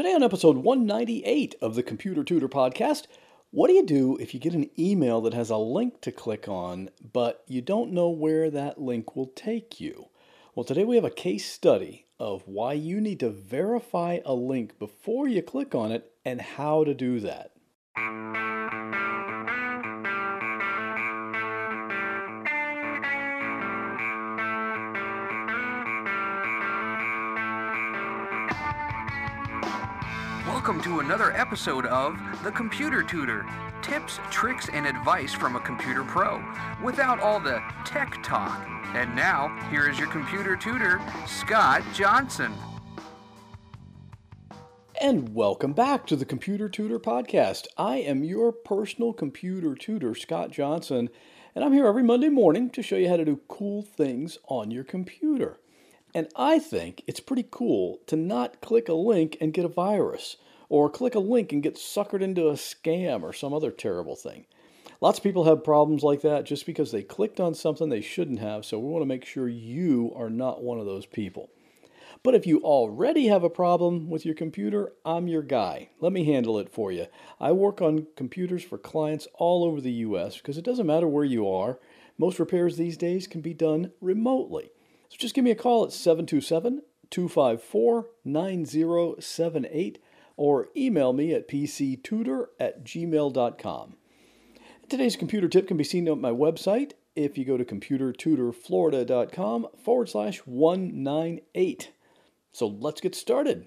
Today, on episode 198 of the Computer Tutor Podcast, what do you do if you get an email that has a link to click on, but you don't know where that link will take you? Well, today we have a case study of why you need to verify a link before you click on it and how to do that. Welcome to another episode of The Computer Tutor tips, tricks, and advice from a computer pro without all the tech talk. And now, here is your computer tutor, Scott Johnson. And welcome back to the Computer Tutor Podcast. I am your personal computer tutor, Scott Johnson, and I'm here every Monday morning to show you how to do cool things on your computer. And I think it's pretty cool to not click a link and get a virus or click a link and get suckered into a scam or some other terrible thing. Lots of people have problems like that just because they clicked on something they shouldn't have, so we want to make sure you are not one of those people. But if you already have a problem with your computer, I'm your guy. Let me handle it for you. I work on computers for clients all over the US because it doesn't matter where you are. Most repairs these days can be done remotely. So just give me a call at 727 254 9078 or email me at pctutor at gmail.com. Today's computer tip can be seen on my website if you go to computertutorflorida.com forward slash 198. So let's get started.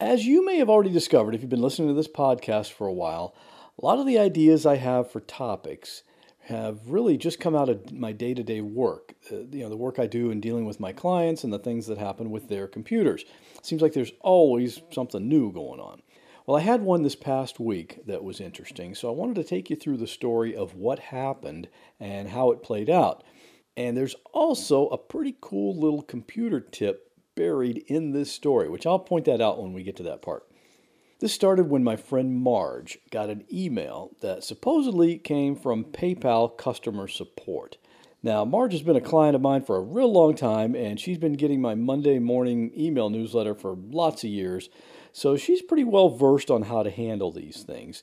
As you may have already discovered if you've been listening to this podcast for a while, a lot of the ideas I have for topics have really just come out of my day-to-day work. Uh, you know, the work I do in dealing with my clients and the things that happen with their computers. Seems like there's always something new going on. Well, I had one this past week that was interesting, so I wanted to take you through the story of what happened and how it played out. And there's also a pretty cool little computer tip buried in this story, which I'll point that out when we get to that part. This started when my friend Marge got an email that supposedly came from PayPal customer support. Now, Marge has been a client of mine for a real long time, and she's been getting my Monday morning email newsletter for lots of years, so she's pretty well versed on how to handle these things.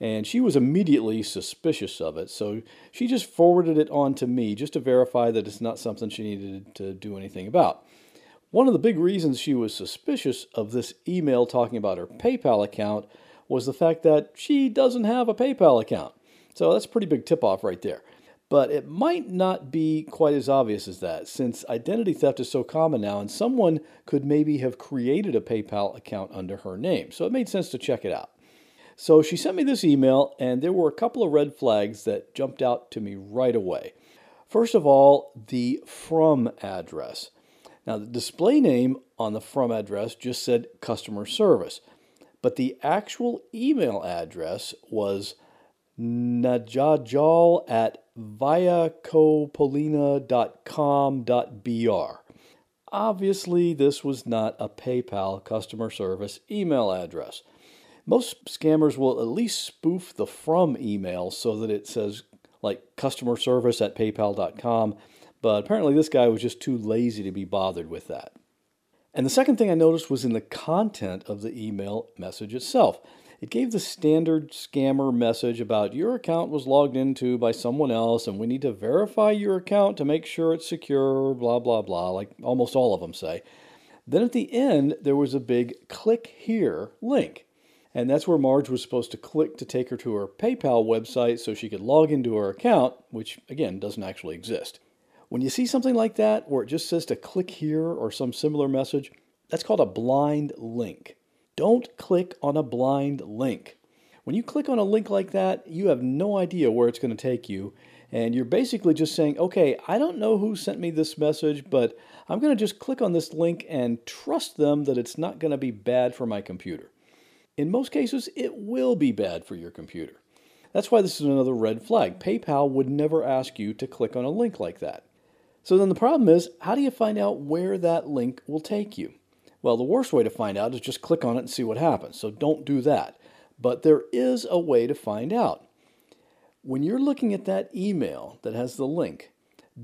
And she was immediately suspicious of it, so she just forwarded it on to me just to verify that it's not something she needed to do anything about. One of the big reasons she was suspicious of this email talking about her PayPal account was the fact that she doesn't have a PayPal account. So that's a pretty big tip off right there. But it might not be quite as obvious as that, since identity theft is so common now, and someone could maybe have created a PayPal account under her name. So it made sense to check it out. So she sent me this email, and there were a couple of red flags that jumped out to me right away. First of all, the from address. Now, the display name on the from address just said customer service, but the actual email address was najajal at viacopolina.com.br. Obviously, this was not a PayPal customer service email address. Most scammers will at least spoof the from email so that it says like customer service at paypal.com but apparently, this guy was just too lazy to be bothered with that. And the second thing I noticed was in the content of the email message itself. It gave the standard scammer message about your account was logged into by someone else and we need to verify your account to make sure it's secure, blah, blah, blah, like almost all of them say. Then at the end, there was a big click here link. And that's where Marge was supposed to click to take her to her PayPal website so she could log into her account, which again doesn't actually exist. When you see something like that, where it just says to click here or some similar message, that's called a blind link. Don't click on a blind link. When you click on a link like that, you have no idea where it's going to take you. And you're basically just saying, okay, I don't know who sent me this message, but I'm going to just click on this link and trust them that it's not going to be bad for my computer. In most cases, it will be bad for your computer. That's why this is another red flag. PayPal would never ask you to click on a link like that. So then the problem is, how do you find out where that link will take you? Well, the worst way to find out is just click on it and see what happens. So don't do that. But there is a way to find out. When you're looking at that email that has the link,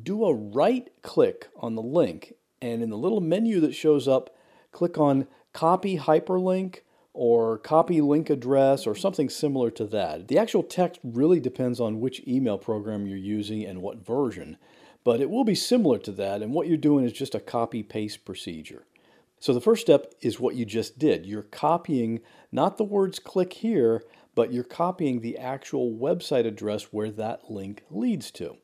do a right click on the link and in the little menu that shows up, click on copy hyperlink or copy link address or something similar to that. The actual text really depends on which email program you're using and what version, but it will be similar to that, and what you're doing is just a copy paste procedure. So the first step is what you just did. You're copying not the words click here, but you're copying the actual website address where that link leads to.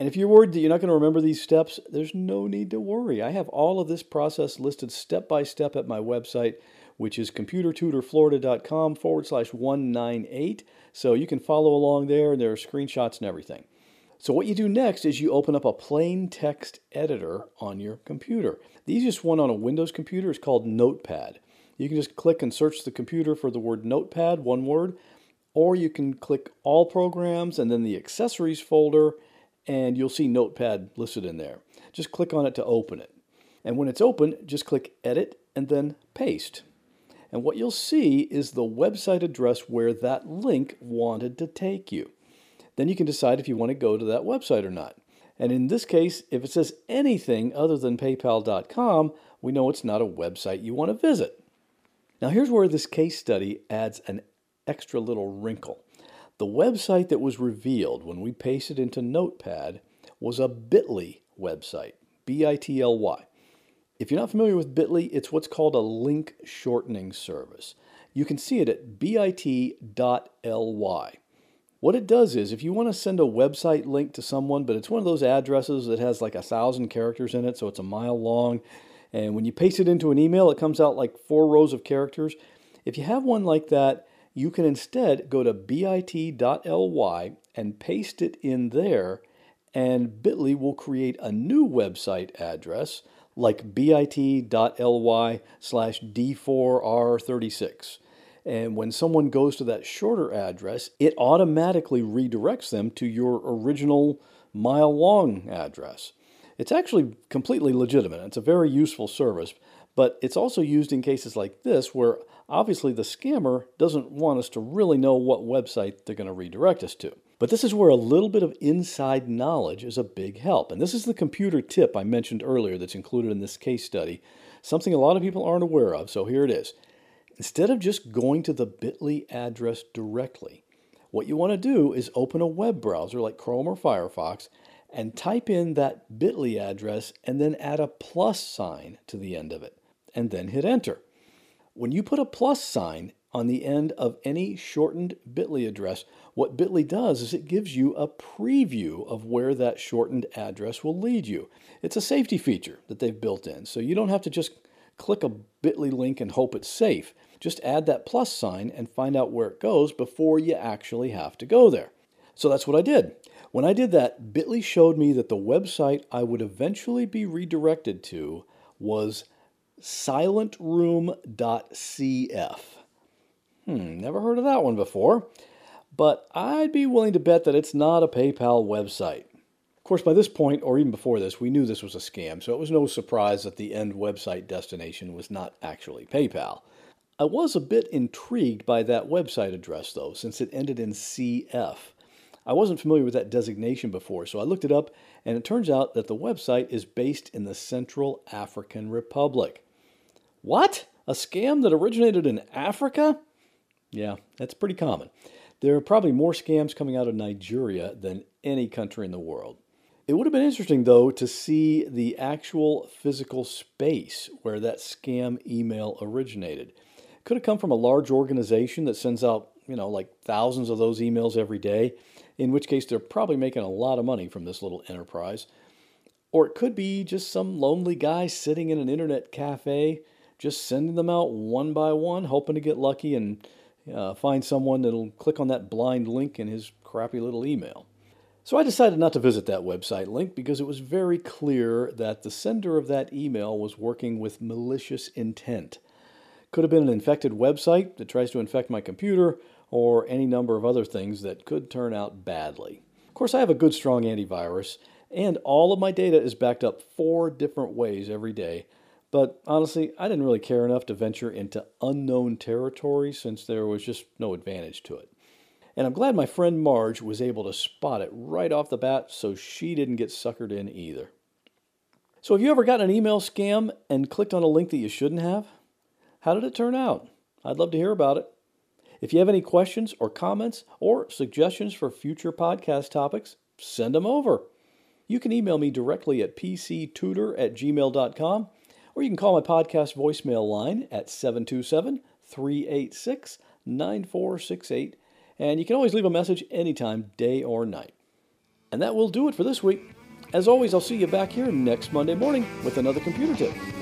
And if you're worried that you're not going to remember these steps, there's no need to worry. I have all of this process listed step by step at my website, which is computertutorflorida.com forward slash 198. So you can follow along there, and there are screenshots and everything. So what you do next is you open up a plain text editor on your computer. The easiest one on a Windows computer is called Notepad. You can just click and search the computer for the word Notepad, one word, or you can click All Programs and then the Accessories folder, and you'll see Notepad listed in there. Just click on it to open it. And when it's open, just click Edit and then Paste. And what you'll see is the website address where that link wanted to take you. Then you can decide if you want to go to that website or not. And in this case, if it says anything other than paypal.com, we know it's not a website you want to visit. Now, here's where this case study adds an extra little wrinkle. The website that was revealed when we pasted into Notepad was a Bitly website, B I T L Y. If you're not familiar with Bitly, it's what's called a link shortening service. You can see it at bit.ly. What it does is, if you want to send a website link to someone, but it's one of those addresses that has like a thousand characters in it, so it's a mile long, and when you paste it into an email, it comes out like four rows of characters. If you have one like that, you can instead go to bit.ly and paste it in there, and Bitly will create a new website address like bit.ly slash d4r36. And when someone goes to that shorter address, it automatically redirects them to your original mile long address. It's actually completely legitimate. It's a very useful service, but it's also used in cases like this where obviously the scammer doesn't want us to really know what website they're going to redirect us to. But this is where a little bit of inside knowledge is a big help. And this is the computer tip I mentioned earlier that's included in this case study, something a lot of people aren't aware of. So here it is. Instead of just going to the bit.ly address directly, what you want to do is open a web browser like Chrome or Firefox and type in that bit.ly address and then add a plus sign to the end of it and then hit enter. When you put a plus sign on the end of any shortened bit.ly address, what bit.ly does is it gives you a preview of where that shortened address will lead you. It's a safety feature that they've built in, so you don't have to just click a bit.ly link and hope it's safe. Just add that plus sign and find out where it goes before you actually have to go there. So that's what I did. When I did that, Bitly showed me that the website I would eventually be redirected to was silentroom.cf. Hmm, never heard of that one before, but I'd be willing to bet that it's not a PayPal website. Of course, by this point, or even before this, we knew this was a scam, so it was no surprise that the end website destination was not actually PayPal. I was a bit intrigued by that website address, though, since it ended in CF. I wasn't familiar with that designation before, so I looked it up, and it turns out that the website is based in the Central African Republic. What? A scam that originated in Africa? Yeah, that's pretty common. There are probably more scams coming out of Nigeria than any country in the world. It would have been interesting, though, to see the actual physical space where that scam email originated. Could have come from a large organization that sends out, you know, like thousands of those emails every day, in which case they're probably making a lot of money from this little enterprise. Or it could be just some lonely guy sitting in an internet cafe, just sending them out one by one, hoping to get lucky and uh, find someone that'll click on that blind link in his crappy little email. So I decided not to visit that website link because it was very clear that the sender of that email was working with malicious intent. Could have been an infected website that tries to infect my computer or any number of other things that could turn out badly. Of course, I have a good strong antivirus, and all of my data is backed up four different ways every day. But honestly, I didn't really care enough to venture into unknown territory since there was just no advantage to it. And I'm glad my friend Marge was able to spot it right off the bat so she didn't get suckered in either. So, have you ever gotten an email scam and clicked on a link that you shouldn't have? How did it turn out? I'd love to hear about it. If you have any questions or comments or suggestions for future podcast topics, send them over. You can email me directly at pctutor at gmail.com or you can call my podcast voicemail line at 727 386 9468. And you can always leave a message anytime, day or night. And that will do it for this week. As always, I'll see you back here next Monday morning with another computer tip.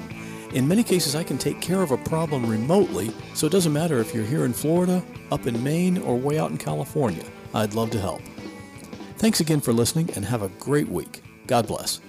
In many cases, I can take care of a problem remotely, so it doesn't matter if you're here in Florida, up in Maine, or way out in California. I'd love to help. Thanks again for listening and have a great week. God bless.